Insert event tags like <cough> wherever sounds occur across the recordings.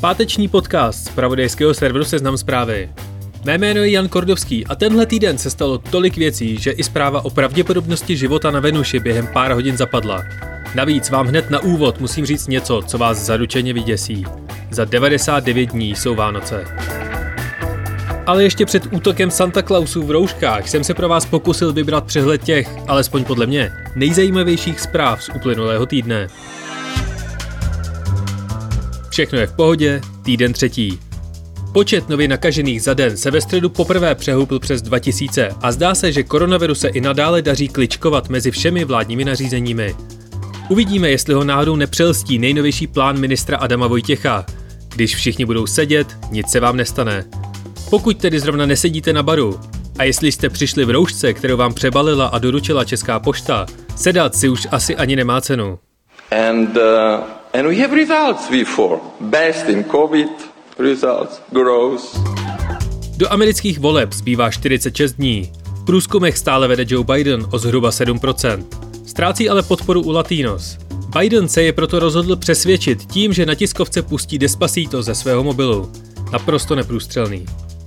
Páteční podcast z pravodejského serveru Seznam zprávy. Mé jméno je Jan Kordovský a tenhle týden se stalo tolik věcí, že i zpráva o pravděpodobnosti života na Venuši během pár hodin zapadla. Navíc vám hned na úvod musím říct něco, co vás zaručeně vyděsí. Za 99 dní jsou Vánoce. Ale ještě před útokem Santa Clausů v rouškách jsem se pro vás pokusil vybrat přehled těch, alespoň podle mě, nejzajímavějších zpráv z uplynulého týdne. Všechno je v pohodě, týden třetí. Počet nově nakažených za den se ve středu poprvé přehoupil přes 2000 a zdá se, že koronavirus se i nadále daří kličkovat mezi všemi vládními nařízeními. Uvidíme, jestli ho náhodou nepřelstí nejnovější plán ministra Adama Vojtěcha. Když všichni budou sedět, nic se vám nestane. Pokud tedy zrovna nesedíte na baru, a jestli jste přišli v roušce, kterou vám přebalila a doručila Česká pošta, sedat si už asi ani nemá cenu. And, uh, and we have results, V4. Best in COVID, results, growth. Do amerických voleb zbývá 46 dní. V průzkumech stále vede Joe Biden o zhruba 7%. Ztrácí ale podporu u Latinos. Biden se je proto rozhodl přesvědčit tím, že na tiskovce pustí Despacito ze svého mobilu. Naprosto neprůstřelný.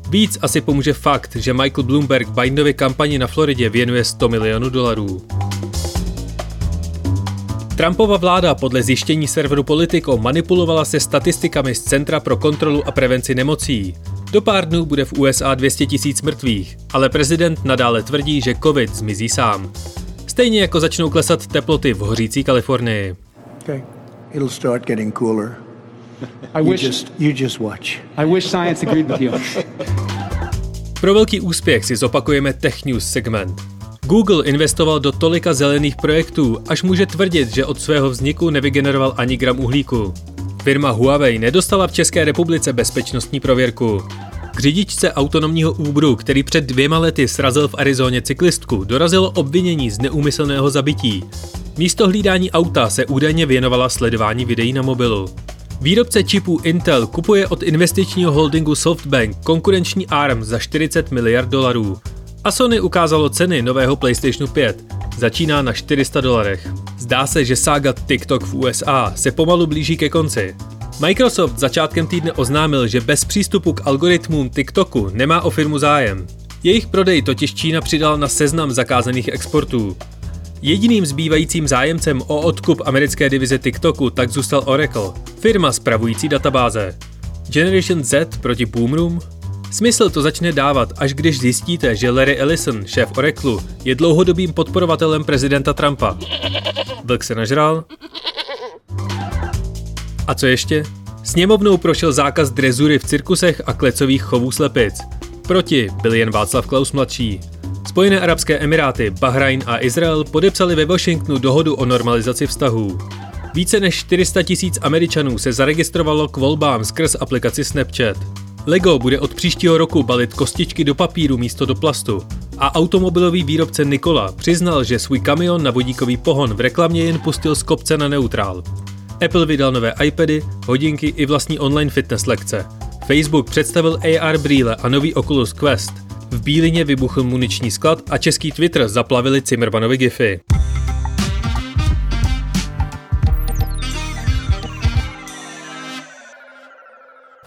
Víc asi pomůže fakt, že Michael Bloomberg Bidenově kampani na Floridě věnuje 100 milionů dolarů. Trumpova vláda podle zjištění serveru Politico manipulovala se statistikami z Centra pro kontrolu a prevenci nemocí. Do pár dnů bude v USA 200 tisíc mrtvých, ale prezident nadále tvrdí, že covid zmizí sám. Stejně jako začnou klesat teploty v hořící Kalifornii. Okay. It'll start getting cooler. I You wish just you just watch. I wish science agreed with you. Pro velký úspěch si zopakujeme Tech News segment. Google investoval do tolika zelených projektů, až může tvrdit, že od svého vzniku nevygeneroval ani gram uhlíku. Firma Huawei nedostala v České republice bezpečnostní prověrku. K řidičce autonomního Uberu, který před dvěma lety srazil v Arizóně cyklistku, dorazilo obvinění z neúmyslného zabití. Místo hlídání auta se údajně věnovala sledování videí na mobilu. Výrobce čipů Intel kupuje od investičního holdingu SoftBank konkurenční ARM za 40 miliard dolarů. A Sony ukázalo ceny nového PlayStationu 5. Začíná na 400 dolarech. Zdá se, že sága TikTok v USA se pomalu blíží ke konci. Microsoft začátkem týdne oznámil, že bez přístupu k algoritmům TikToku nemá o firmu zájem. Jejich prodej totiž Čína přidala na seznam zakázaných exportů. Jediným zbývajícím zájemcem o odkup americké divize TikToku tak zůstal Oracle, firma spravující databáze. Generation Z proti Boomroom? Smysl to začne dávat, až když zjistíte, že Larry Ellison, šéf Oraclu, je dlouhodobým podporovatelem prezidenta Trumpa. Vlk se nažral? A co ještě? Sněmovnou prošel zákaz drezury v cirkusech a klecových chovů slepic. Proti byl jen Václav Klaus mladší. Spojené arabské emiráty, Bahrajn a Izrael podepsali ve Washingtonu dohodu o normalizaci vztahů. Více než 400 tisíc Američanů se zaregistrovalo k volbám skrz aplikaci Snapchat. Lego bude od příštího roku balit kostičky do papíru místo do plastu. A automobilový výrobce Nikola přiznal, že svůj kamion na vodíkový pohon v reklamě jen pustil z kopce na neutrál. Apple vydal nové iPady, hodinky i vlastní online fitness lekce. Facebook představil AR brýle a nový Oculus Quest. V Bílině vybuchl muniční sklad a český Twitter zaplavili Cimrmanovi gify.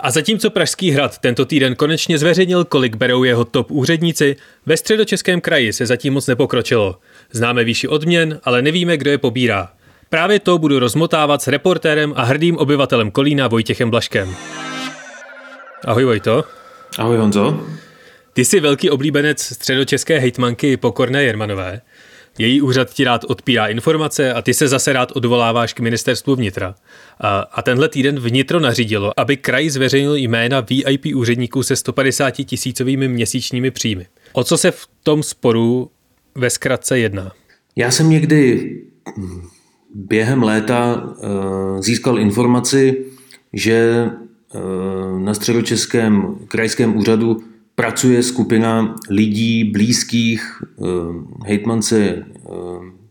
A zatímco Pražský hrad tento týden konečně zveřejnil, kolik berou jeho top úředníci, ve středočeském kraji se zatím moc nepokročilo. Známe výši odměn, ale nevíme, kdo je pobírá. Právě to budu rozmotávat s reportérem a hrdým obyvatelem Kolína Vojtěchem Blaškem. Ahoj Vojto. Ahoj Honzo. Ty jsi velký oblíbenec středočeské hejtmanky Pokorné Jermanové. Její úřad ti rád odpírá informace a ty se zase rád odvoláváš k ministerstvu vnitra. A, a tenhle týden vnitro nařídilo, aby kraj zveřejnil jména VIP úředníků se 150 tisícovými měsíčními příjmy. O co se v tom sporu ve zkratce jedná? Já jsem někdy během léta uh, získal informaci, že na středočeském krajském úřadu pracuje skupina lidí blízkých hejtmance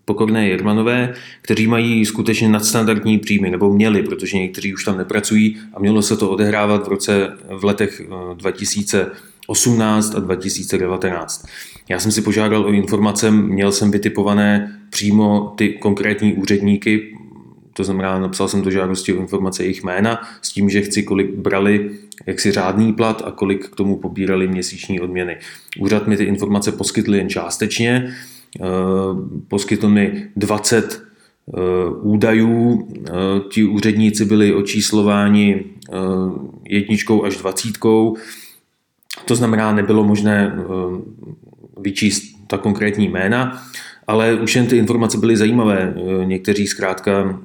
Pokorné Jermanové, kteří mají skutečně nadstandardní příjmy, nebo měli, protože někteří už tam nepracují a mělo se to odehrávat v roce v letech 2018 a 2019. Já jsem si požádal o informace, měl jsem vytipované přímo ty konkrétní úředníky, to znamená, napsal jsem do žádosti o informace jejich jména s tím, že chci, kolik brali jaksi řádný plat a kolik k tomu pobírali měsíční odměny. Úřad mi ty informace poskytl jen částečně, eh, poskytl mi 20 eh, údajů. Eh, ti úředníci byli očíslováni jedničkou až dvacítkou. To znamená, nebylo možné vyčíst ta konkrétní jména, ale už jen ty informace byly zajímavé. Někteří zkrátka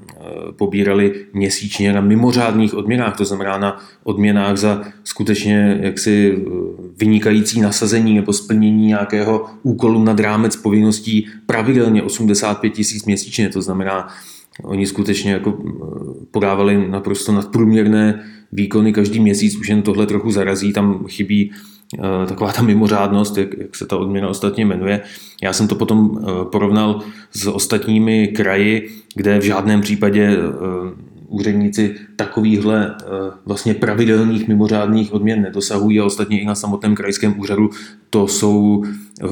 pobírali měsíčně na mimořádných odměnách, to znamená na odměnách za skutečně jaksi eh, vynikající nasazení nebo splnění nějakého úkolu nad rámec povinností pravidelně 85 tisíc měsíčně, to znamená, oni skutečně jako eh, podávali naprosto nadprůměrné výkony každý měsíc, už jen tohle trochu zarazí, tam chybí Eh, taková ta mimořádnost, jak, jak se ta odměna ostatně jmenuje. Já jsem to potom eh, porovnal s ostatními kraji, kde v žádném případě eh, úředníci takovýchhle vlastně pravidelných mimořádných odměn nedosahují a ostatně i na samotném krajském úřadu to jsou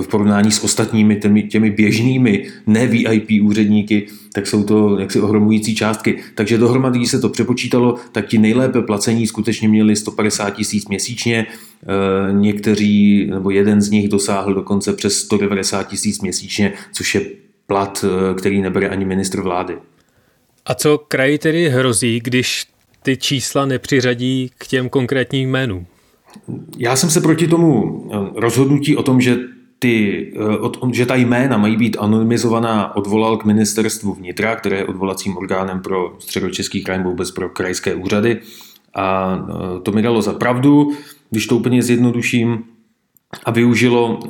v porovnání s ostatními těmi, těmi běžnými ne VIP úředníky, tak jsou to jaksi ohromující částky. Takže dohromady, když se to přepočítalo, tak ti nejlépe placení skutečně měli 150 tisíc měsíčně, e, někteří, nebo jeden z nich dosáhl dokonce přes 190 tisíc měsíčně, což je plat, který nebere ani ministr vlády. A co kraji tedy hrozí, když ty čísla nepřiřadí k těm konkrétním jménům? Já jsem se proti tomu eh, rozhodnutí o tom, že ty, eh, že ta jména mají být anonymizovaná, odvolal k ministerstvu vnitra, které je odvolacím orgánem pro středočeský kraj vůbec pro krajské úřady. A eh, to mi dalo za pravdu, když to úplně zjednoduším, a využilo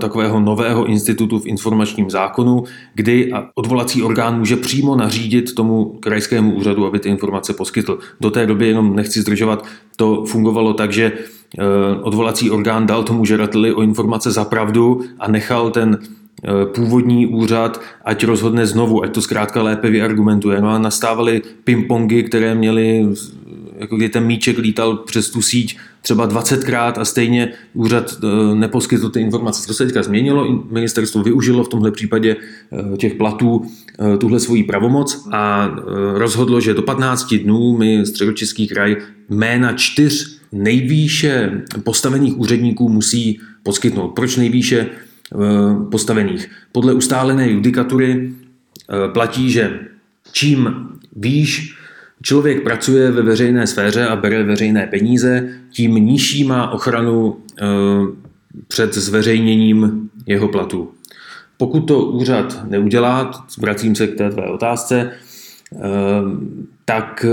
takového nového institutu v informačním zákonu, kdy odvolací orgán může přímo nařídit tomu krajskému úřadu, aby ty informace poskytl. Do té doby jenom nechci zdržovat, to fungovalo tak, že Eh, odvolací orgán dal tomu žadateli o informace za pravdu a nechal ten eh, původní úřad, ať rozhodne znovu, ať to zkrátka lépe vyargumentuje. No a nastávaly pingpongy, které měly, jako kdy ten míček lítal přes tu síť třeba 20krát a stejně úřad eh, neposkytl ty informace. To se teďka změnilo, ministerstvo využilo v tomhle případě těch platů tuhle svoji pravomoc a rozhodlo, že do 15 dnů my středočeský kraj jména čtyř nejvýše postavených úředníků musí poskytnout. Proč nejvýše eh, postavených? Podle ustálené judikatury eh, platí, že čím výš člověk pracuje ve veřejné sféře a bere veřejné peníze, tím nižší má ochranu eh, před zveřejněním jeho platu. Pokud to úřad neudělá, vracím se k té tvé otázce, tak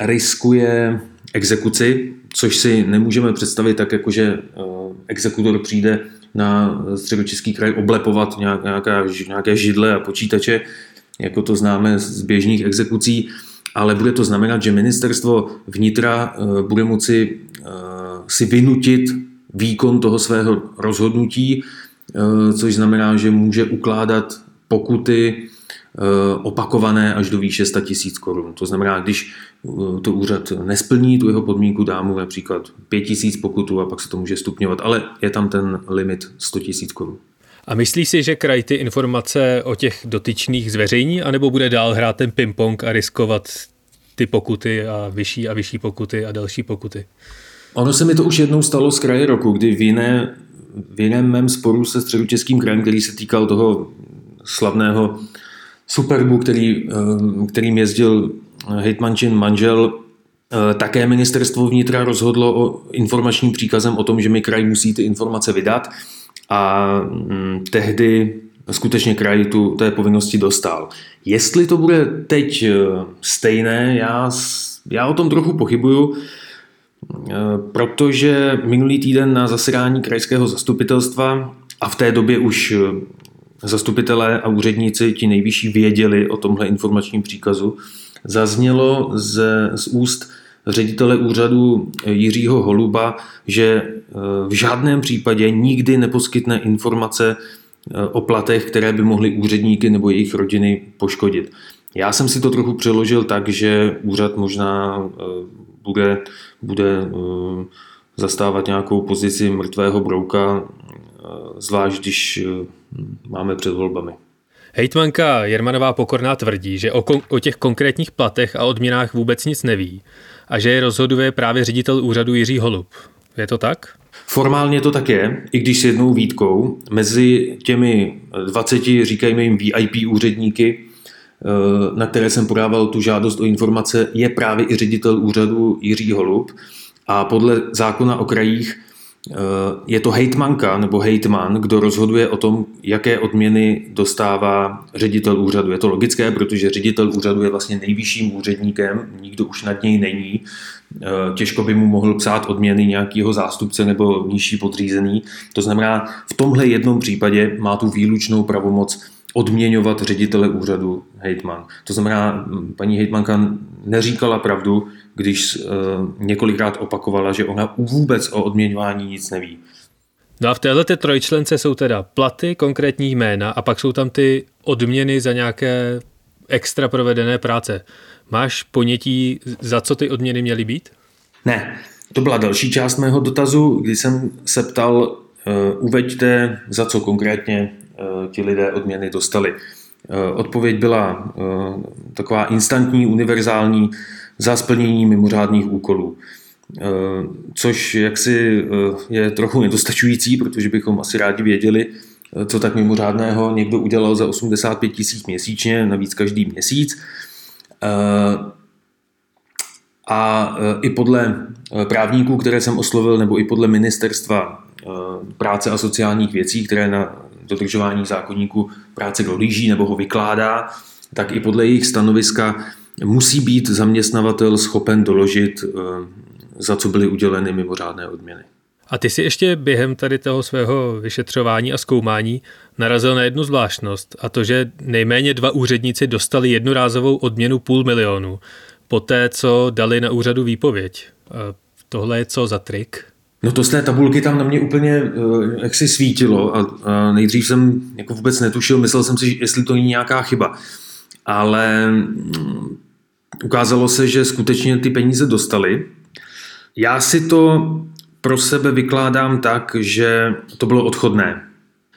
riskuje exekuci, což si nemůžeme představit tak, jako že eh, exekutor přijde na středočeský kraj oblepovat nějaká, nějaké židle a počítače, jako to známe z běžných exekucí, ale bude to znamenat, že ministerstvo vnitra eh, bude moci eh, si vynutit výkon toho svého rozhodnutí, což znamená, že může ukládat pokuty Eh, opakované až do výše 100 tisíc korun. To znamená, když eh, to úřad nesplní tu jeho podmínku, dá mu například 5 tisíc pokutu a pak se to může stupňovat, ale je tam ten limit 100 tisíc korun. A myslíš si, že kraj ty informace o těch dotyčných zveřejní, anebo bude dál hrát ten ping-pong a riskovat ty pokuty a vyšší a vyšší pokuty a další pokuty? Ono se mi to už jednou stalo z kraje roku, kdy v, jiné, v jiném mém sporu se středočeským krajem, který se týkal toho slavného Superbu, který, eh, kterým jezdil hejtmančin manžel, eh, také ministerstvo vnitra rozhodlo o informačním příkazem o tom, že mi kraj musí ty informace vydat a mm, tehdy skutečně kraj tu té povinnosti dostal. Jestli to bude teď eh, stejné, já, já o tom trochu pochybuju, protože minulý týden na zasedání krajského zastupitelstva a v té době už zastupitelé a úředníci, ti nejvyšší, věděli o tomhle informačním příkazu. Zaznělo z, z úst ředitele úřadu Jiřího Holuba, že v žádném případě nikdy neposkytne informace o platech, které by mohly úředníky nebo jejich rodiny poškodit. Já jsem si to trochu přeložil tak, že úřad možná bude, bude zastávat nějakou pozici mrtvého brouka, zvlášť když máme před volbami. Hejtmanka Jermanová Pokorná tvrdí, že o, kon- o těch konkrétních platech a odměnách vůbec nic neví a že je rozhoduje právě ředitel úřadu Jiří Holub. Je to tak? Formálně to tak je, i když s jednou výtkou. Mezi těmi 20, říkajme jim VIP úředníky, eh, na které jsem podával tu žádost o informace, je právě i ředitel úřadu Jiří Holub. A podle zákona o krajích je to hejtmanka nebo hejtman, kdo rozhoduje o tom, jaké odměny dostává ředitel úřadu. Je to logické, protože ředitel úřadu je vlastně nejvyšším úředníkem, nikdo už nad něj není. Eh, těžko by mu mohl psát odměny nějakého zástupce nebo nižší podřízený. To znamená, v tomhle jednom případě má tu výlučnou pravomoc odměňovat ředitele úřadu hejtman. To znamená, paní hejtmanka neříkala pravdu, když uh, několikrát opakovala, že ona vůbec o odměňování nic neví. No a v této trojčlence jsou teda platy, konkrétní jména a pak jsou tam ty odměny za nějaké extra provedené práce. Máš ponětí, za co ty odměny měly být? Ne, to byla další část mého dotazu, kdy jsem se ptal, uh, uveďte, za co konkrétně uh, ti lidé odměny dostali. Uh, odpověď byla uh, taková instantní, univerzální, za splnění mimořádných úkolů. Eh, což jaksi eh, je trochu nedostačující, protože bychom asi rádi věděli, eh, co tak mimořádného někdo udělal za 85 tisíc měsíčně, navíc každý měsíc. A i podle právníků, které jsem oslovil, nebo i podle ministerstva práce a sociálních věcí, které na dodržování zákonníku práce dohlíží nebo ho vykládá, tak i podle jejich stanoviska musí být zaměstnavatel schopen doložit, eh, za co byly uděleny mimořádné odměny. A ty si ještě během tady toho svého vyšetřování a zkoumání narazil na jednu zvláštnost a to, že nejméně dva úředníci dostali jednorázovou odměnu půl milionu po té, co dali na úřadu výpověď. Tohle je co za trik? No to z té tabulky tam na mě úplně eh, jak si svítilo a, a nejdřív jsem jako vůbec netušil, myslel jsem si, jestli to není nějaká chyba. Ale mm, Ukázalo se, že skutečně ty peníze dostali. Já si to pro sebe vykládám tak, že to bylo odchodné.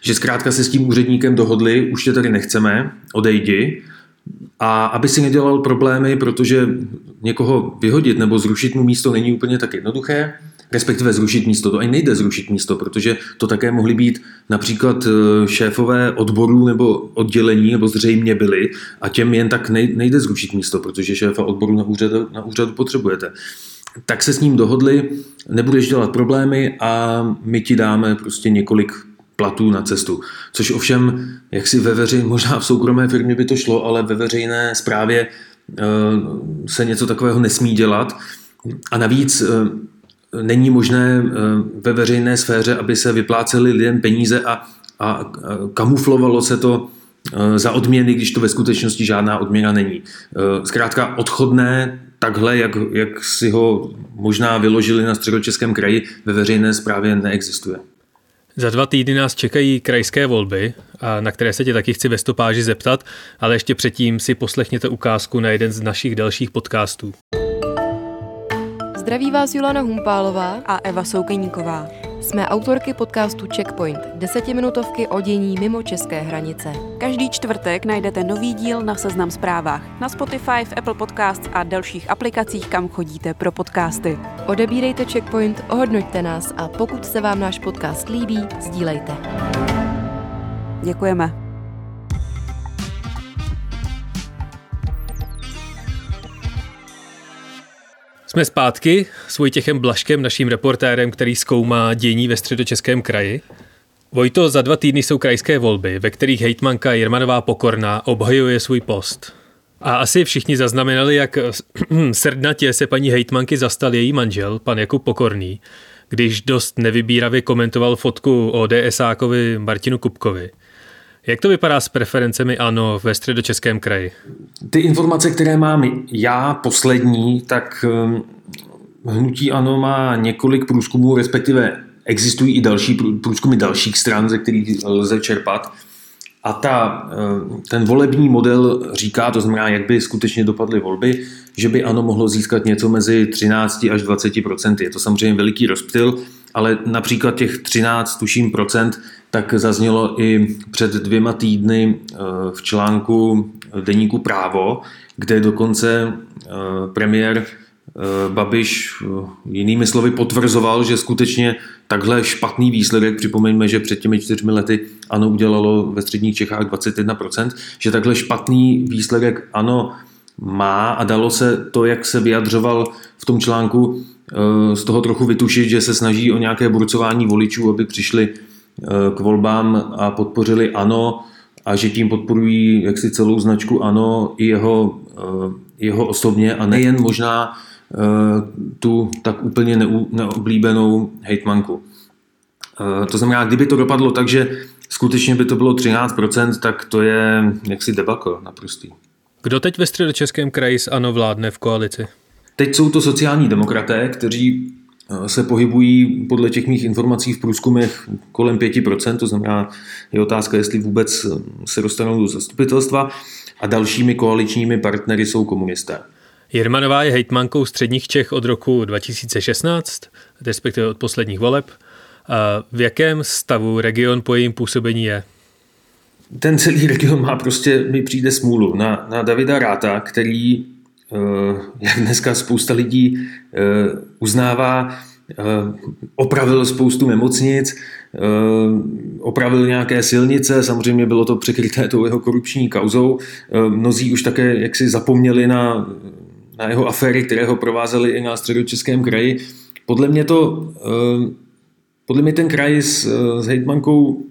Že zkrátka se s tím úředníkem dohodli, už tě tady nechceme, odejdi. A aby si nedělal problémy, protože někoho vyhodit nebo zrušit mu místo není úplně tak jednoduché, respektive zrušit místo. To ani nejde zrušit místo, protože to také mohly být například eh, šéfové odborů nebo oddělení, nebo zřejmě byli, a těm jen tak nejde zrušit místo, protože šéfa odboru na úřadu, na úřadu potřebujete. Tak se s ním dohodli, nebudeš dělat problémy a my ti dáme prostě několik platů na cestu. Což ovšem, jak si ve veřejné, možná v soukromé firmě by to šlo, ale ve veřejné správě eh, se něco takového nesmí dělat. A navíc eh, není možné eh, ve veřejné sféře, aby se vyplácely lidem peníze a, a kamuflovalo se to eh, za odměny, když to ve skutečnosti žádná odměna není. Eh, zkrátka odchodné takhle, jak, jak si ho možná vyložili na středočeském kraji, ve veřejné správě neexistuje. Za dva týdny nás čekají krajské volby, na které se tě taky chci ve stopáži zeptat, ale ještě předtím si poslechněte ukázku na jeden z našich dalších podcastů. Zdraví vás Julana Humpálová a Eva Soukeníková. Jsme autorky podcastu Checkpoint, desetiminutovky o dění mimo české hranice. Každý čtvrtek najdete nový díl na Seznam zprávách, na Spotify, v Apple Podcasts a dalších aplikacích, kam chodíte pro podcasty. Odebírejte Checkpoint, ohodnoťte nás a pokud se vám náš podcast líbí, sdílejte. Děkujeme. Jsme zpátky s Vojtěchem Blaškem, naším reportérem, který zkoumá dění ve středočeském kraji. Vojto, za dva týdny jsou krajské volby, ve kterých hejtmanka Jermanová Pokorná obhajuje svůj post. A asi všichni zaznamenali, jak <clears throat> srdnatě se paní hejtmanky zastal její manžel, pan Jakub Pokorný, když dost nevybíravě komentoval fotku o DSákovi Martinu Kupkovi. Jak to vypadá s preferencemi ANO ve středočeském kraji? Ty informace, které mám já poslední, tak um, hnutí ANO má několik průzkumů, respektive existují i další průzkumy dalších stran, ze kterých lze čerpat. A ta, eh, ten volební model říká, to znamená, jak by skutečně dopadly volby, že by ano mohlo získat něco mezi 13 až 20 procenty. Je to samozřejmě veliký rozptyl, ale například těch 13, tuším, procent, tak zaznělo i před dvěma týdny eh, v článku deníku Právo, kde dokonce eh, premiér Babiš jinými slovy potvrzoval, že skutečně takhle špatný výsledek, připomeňme, že před těmi čtyřmi lety ano udělalo ve středních Čechách 21%, že takhle špatný výsledek ano má a dalo se to, jak se vyjadřoval v tom článku, eh, z toho trochu vytušit, že se snaží o nějaké burcování voličů, aby přišli eh, k volbám a podpořili ano a že tím podporují jaksi celou značku ano i jeho, eh, jeho osobně a nejen možná tu tak úplně neoblíbenou hejtmanku. To znamená, kdyby to dopadlo tak, že skutečně by to bylo 13%, tak to je jaksi debakl naprostý. Kdo teď ve středočeském kraji s ANO vládne v koalici? Teď jsou to sociální demokraté, kteří eh, se pohybují podle těch mých informací v průzkumech kolem 5%, to znamená, je otázka, jestli vůbec eh, se dostanou do zastupitelstva a dalšími koaličními partnery jsou komunisté. Jermanová je hejtmankou středních Čech od roku 2016, respektive od posledních voleb. A v jakém stavu region po jejím působení je? Ten celý region má prostě, mi přijde smůlu, na, na Davida Ráta, který, eh, jak dneska spousta lidí eh, uznává, eh, opravil spoustu nemocnic, opravil nějaké silnice, samozřejmě bylo to překryté tou jeho korupční kauzou. Mnozí už také jaksi zapomněli na, na jeho aféry, které ho provázely i na středočeském kraji. Podle mě to, podle mě ten kraj s, s hejtmankou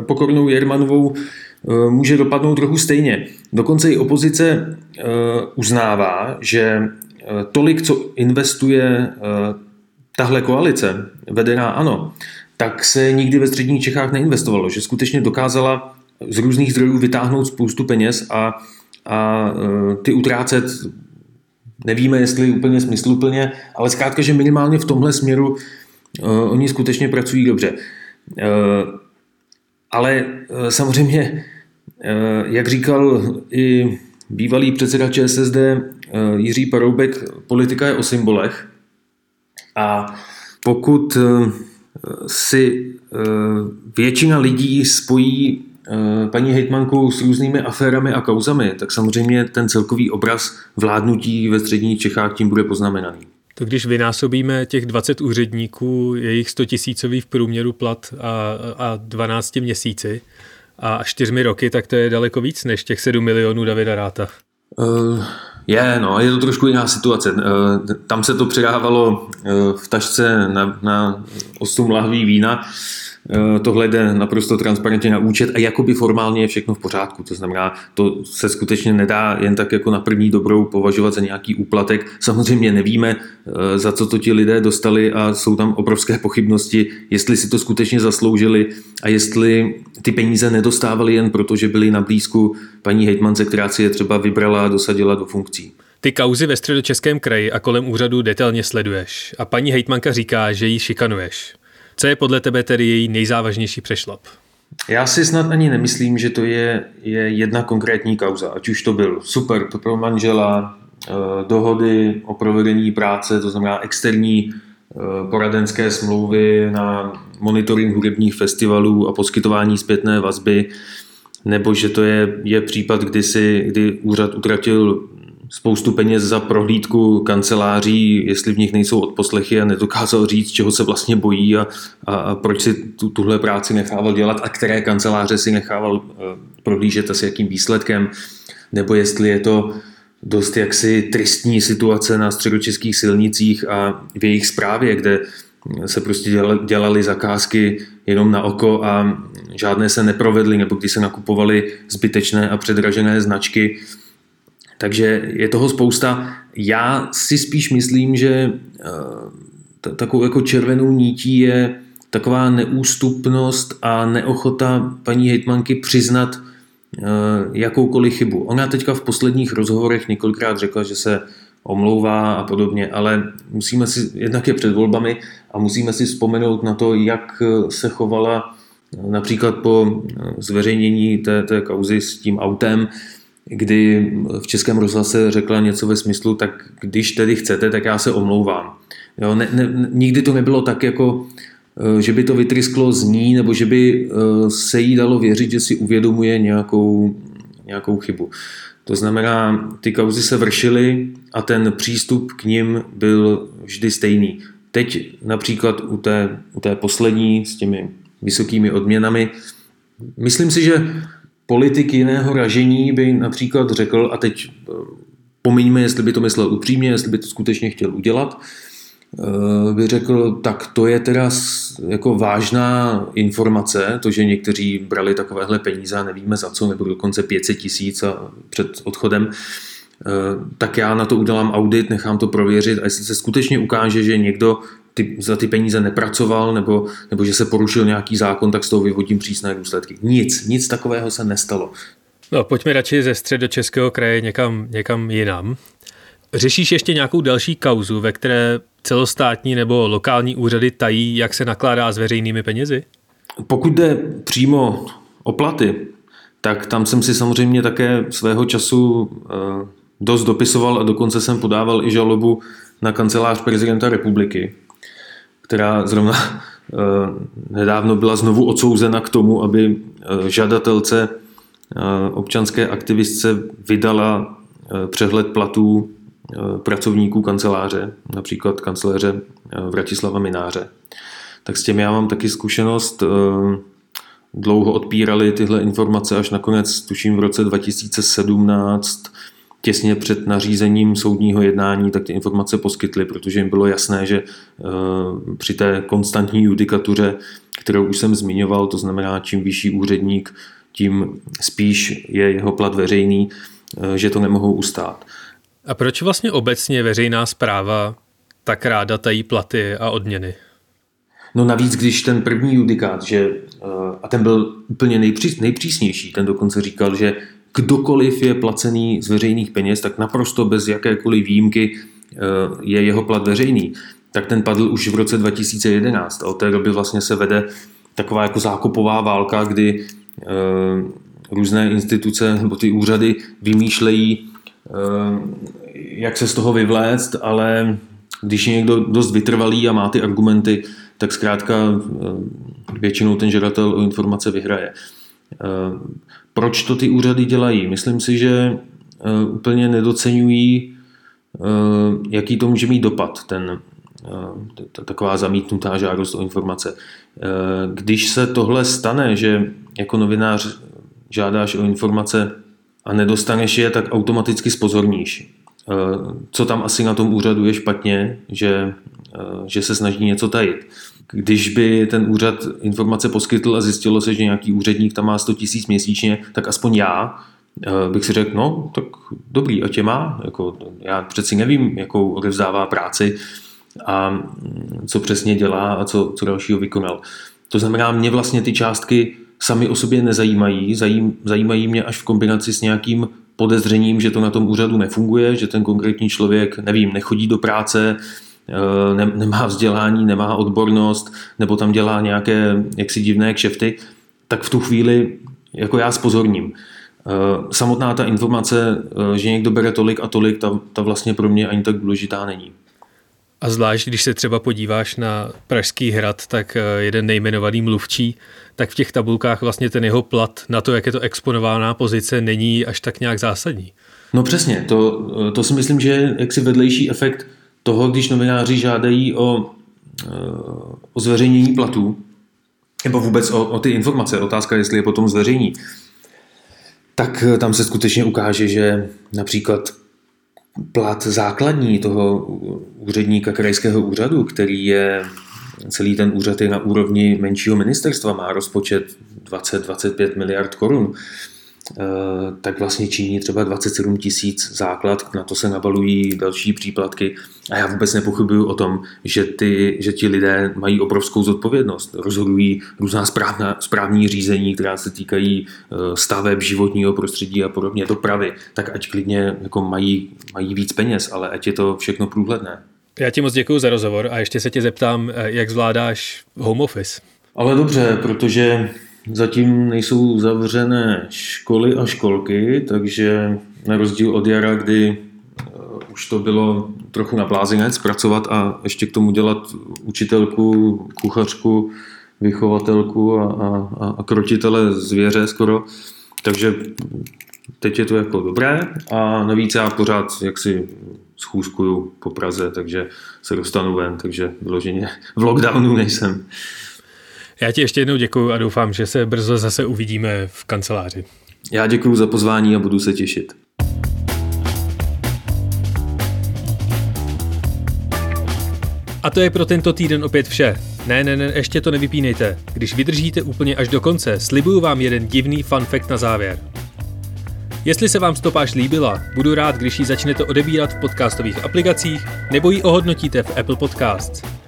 pokornou Jermanovou eh, může dopadnout trochu stejně. Dokonce i opozice eh, uznává, že eh, tolik, co investuje tahle koalice, vedená ano, tak se nikdy ve středních Čechách neinvestovalo, že skutečně dokázala z různých zdrojů vytáhnout spoustu peněz a, a ty utrácet nevíme, jestli úplně smysluplně, ale zkrátka, že minimálně v tomhle směru oni skutečně pracují dobře. Ale eh, samozřejmě, eh, jak říkal i bývalý předseda ČSSD eh, Jiří Paroubek, politika je o symbolech. A pokud si většina lidí spojí paní hejtmanku s různými aférami a kauzami, tak samozřejmě ten celkový obraz vládnutí ve středních Čechách tím bude poznamenaný. To když vynásobíme těch 20 úředníků, jejich 100 tisícový v průměru plat a, a 12 měsíci a 4 roky, tak to je daleko víc než těch 7 milionů Davida Ráta. Uh, je, no, je to trošku jiná situace. Uh, tam se to předávalo uh, v tašce na, na 8 lahví vína. Eh, tohle jde naprosto transparentně na účet a jakoby formálně je všechno v pořádku. To znamená, to se skutečně nedá jen tak jako na první dobrou považovat za nějaký úplatek. Samozřejmě nevíme, eh, za co to ti lidé dostali a jsou tam obrovské pochybnosti, jestli si to skutečně zasloužili a jestli ty peníze nedostávali jen proto, že byli na blízku paní hejtmance, která si je třeba vybrala a dosadila do funkcí. Ty kauzy ve středočeském kraji a kolem úřadu detailně sleduješ a paní hejtmanka říká, že ji šikanuješ. Co je podle tebe tedy její nejzávažnější přešlap? Já si snad ani nemyslím, že to je, je jedna konkrétní kauza, ať už to byl super pro manžela, eh, dohody o provedení práce, to znamená externí eh, poradenské smlouvy na monitoring hudebních festivalů a poskytování zpětné vazby, nebo že to je, je případ, kdy, si, kdy úřad utratil spoustu peněz za prohlídku kanceláří, jestli v nich nejsou odposlechy a nedokázal říct, čeho se vlastně bojí a, a, a proč si tu, tuhle práci nechával dělat a které kanceláře si nechával uh, prohlížet a s jakým výsledkem, nebo jestli je to dost jaksi tristní situace na středočeských silnicích a v jejich správě, kde se prostě dělaly zakázky jenom na oko a žádné se neprovedly, nebo když se nakupovaly zbytečné a předražené značky, takže je toho spousta. Já si spíš myslím, že eh, takovou jako červenou nítí je taková neústupnost a neochota paní hejtmanky přiznat eh, jakoukoliv chybu. Ona teďka v posledních rozhovorech několikrát řekla, že se omlouvá a podobně, ale musíme si, jednak je před volbami a musíme si vzpomenout na to, jak se chovala například po zveřejnění té, té kauzy s tím autem, kdy v Českém rozhlase řekla něco ve smyslu, tak když tedy chcete, tak já se omlouvám. Jo, ne, ne, nikdy to nebylo tak jako Eh, že by to vytrysklo z ní, nebo že by eh, se jí dalo věřit, že si uvědomuje nějakou, nějakou chybu. To znamená, ty kauzy se vršily a ten přístup k ním byl vždy stejný. Teď například u té, u té poslední s těmi vysokými odměnami, myslím si, že politik jiného ražení by například řekl, a teď eh, pomiňme, jestli by to myslel upřímně, jestli by to skutečně chtěl udělat, Eh, by řekl, tak to je teda jako vážná informace, to, že někteří brali takovéhle peníze a nevíme za co, nebo dokonce 500 tisíc před odchodem, eh, tak já na to udělám audit, nechám to prověřit a jestli se skutečně ukáže, že někdo ty, za ty peníze nepracoval nebo, nebo že se porušil nějaký zákon, tak z toho vyvodím přísné důsledky. Nic, nic takového se nestalo. No, pojďme radši ze středočeského kraje někam, někam jinam. Řešíš ještě nějakou další kauzu, ve které celostátní nebo lokální úřady tají, jak se nakládá s veřejnými penězi? Pokud jde přímo o platy, tak tam jsem si samozřejmě také svého času eh, dost dopisoval a dokonce jsem podával i žalobu na kancelář prezidenta republiky, která zrovna <laughs> eh, nedávno byla znovu odsouzena k tomu, aby eh, žadatelce občanské aktivistce vydala přehled platů Eh, pracovníků kanceláře, například kanceláře eh, Vratislava Mináře. Tak s tím já mám taky zkušenost. Eh, dlouho odpírali tyhle informace, až nakonec, tuším v roce 2017, těsně před nařízením soudního jednání, tak ty informace poskytly, protože jim bylo jasné, že při té konstantní judikatuře, kterou už jsem zmiňoval, to znamená, čím vyšší úředník, tím spíš je jeho plat veřejný, že to nemohou ustát. A proč vlastně obecně veřejná zpráva tak ráda tají platy a odměny? No navíc, když ten první judikát, že, eh, a ten byl úplně nejpří, nejpřísnější, ten dokonce říkal, že kdokoliv je placený z veřejných peněz, tak naprosto bez jakékoliv výjimky eh, je jeho plat veřejný. Tak ten padl už v roce 2011 a od té doby vlastně se vede taková jako zákopová válka, kdy eh, různé instituce nebo ty úřady vymýšlejí Eh, jak se z toho vyvléct, ale když je někdo dost vytrvalý a má ty argumenty, tak zkrátka většinou ten žadatel o informace vyhraje. Eh, proč to ty úřady dělají? Myslím si, že úplně nedocenují, jaký to může mít dopad, ten, taková zamítnutá žádost o informace. Když se tohle stane, že jako novinář žádáš o informace a nedostaneš je, tak automaticky spozorníš. Eh, co tam asi na tom úřadu je špatně, že, eh, že se snaží něco tajit. Když by ten úřad informace poskytl a zjistilo se, že nějaký úředník tam má 100 tisíc měsíčně, tak aspoň já eh, bych si řekl, no, tak dobrý, a tě má. Jako, já přeci nevím, jakou odevzdává práci a mm, co přesně dělá a co, co dalšího vykonal. To znamená, mě vlastně ty částky sami o sobě nezajímají, zajím, zajímají mě až v kombinaci s nějakým podezřením, že to na tom úřadu nefunguje, že ten konkrétní člověk, nevím, nechodí do práce, ne, nemá vzdělání, nemá odbornost, nebo tam dělá nějaké jaksi divné kšefty, tak v tu chvíli jako já spozorním. Eh, samotná ta informace, eh, že někdo bere tolik a tolik, ta, ta vlastně pro mě ani tak důležitá není. A zvlášť, když se třeba podíváš na Pražský hrad, tak eh, jeden nejmenovaný mluvčí, tak v těch tabulkách vlastně ten jeho plat na to, jak je to exponovaná pozice, není až tak nějak zásadní. No přesně, to, eh, to si myslím, že je jaksi vedlejší efekt toho, když novináři žádají o, eh, o zveřejnění platů, nebo vůbec o, o ty informace, otázka, jestli je potom zveřejní, tak tam se skutečně ukáže, že například plat základní toho úředníka krajského úřadu, který je celý ten úřad je na úrovni menšího ministerstva, má rozpočet 20-25 miliard korun, tak vlastně činí třeba 27 tisíc základ, na to se nabalují další příplatky a já vůbec nepochybuju o tom, že, ty, že ti lidé mají obrovskou zodpovědnost. Rozhodují různá správná, správní řízení, která se týkají eh, staveb, životního prostředí a podobně, dopravy, tak ať klidně jako mají, mají víc peněz, ale ať je to všechno průhledné. Já ti moc děkuji za rozhovor a ještě se tě zeptám, eh, jak zvládáš home office. Ale dobře, protože zatím nejsou zavřené školy a školky, takže na rozdíl od jara, kdy eh, už to bylo trochu na blázinec pracovat a ještě k tomu dělat učitelku, kuchařku, vychovatelku a, a, a krotitele zvěře skoro. Takže teď je to jako dobré a navíc já pořád jaksi schůzkuju po Praze, takže se dostanu ven, takže vyloženě v lockdownu nejsem. Já ti ještě jednou děkuji a doufám, že se brzo zase uvidíme v kanceláři. Já děkuji za pozvání a budu se těšit. A to je pro tento týden opět vše. Ne, ne, ne, ještě to nevypínejte. Když vydržíte úplně až do konce, slibuju vám jeden divný fun fact na závěr. Jestli se vám stopáž líbila, budu rád, když ji začnete odebírat v podcastových aplikacích nebo ji ohodnotíte v Apple Podcasts.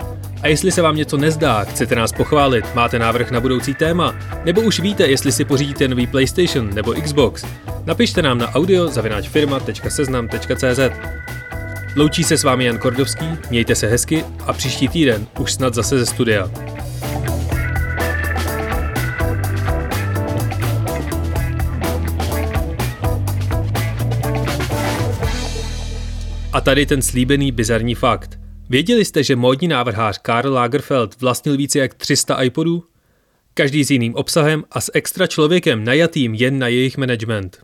A jestli se vám něco nezdá, chcete nás pochválit, máte návrh na budoucí téma, nebo už víte, jestli si pořídíte nový PlayStation nebo Xbox, napište nám na audio.firma.seznam.cz Loučí se s vámi Jan Kordovský, mějte se hezky a příští týden už snad zase ze studia. A tady ten slíbený bizarní fakt. Věděli jste, že módní návrhář Karl Lagerfeld vlastnil více jak 300 iPodů? Každý s jiným obsahem a s extra člověkem najatým jen na jejich management.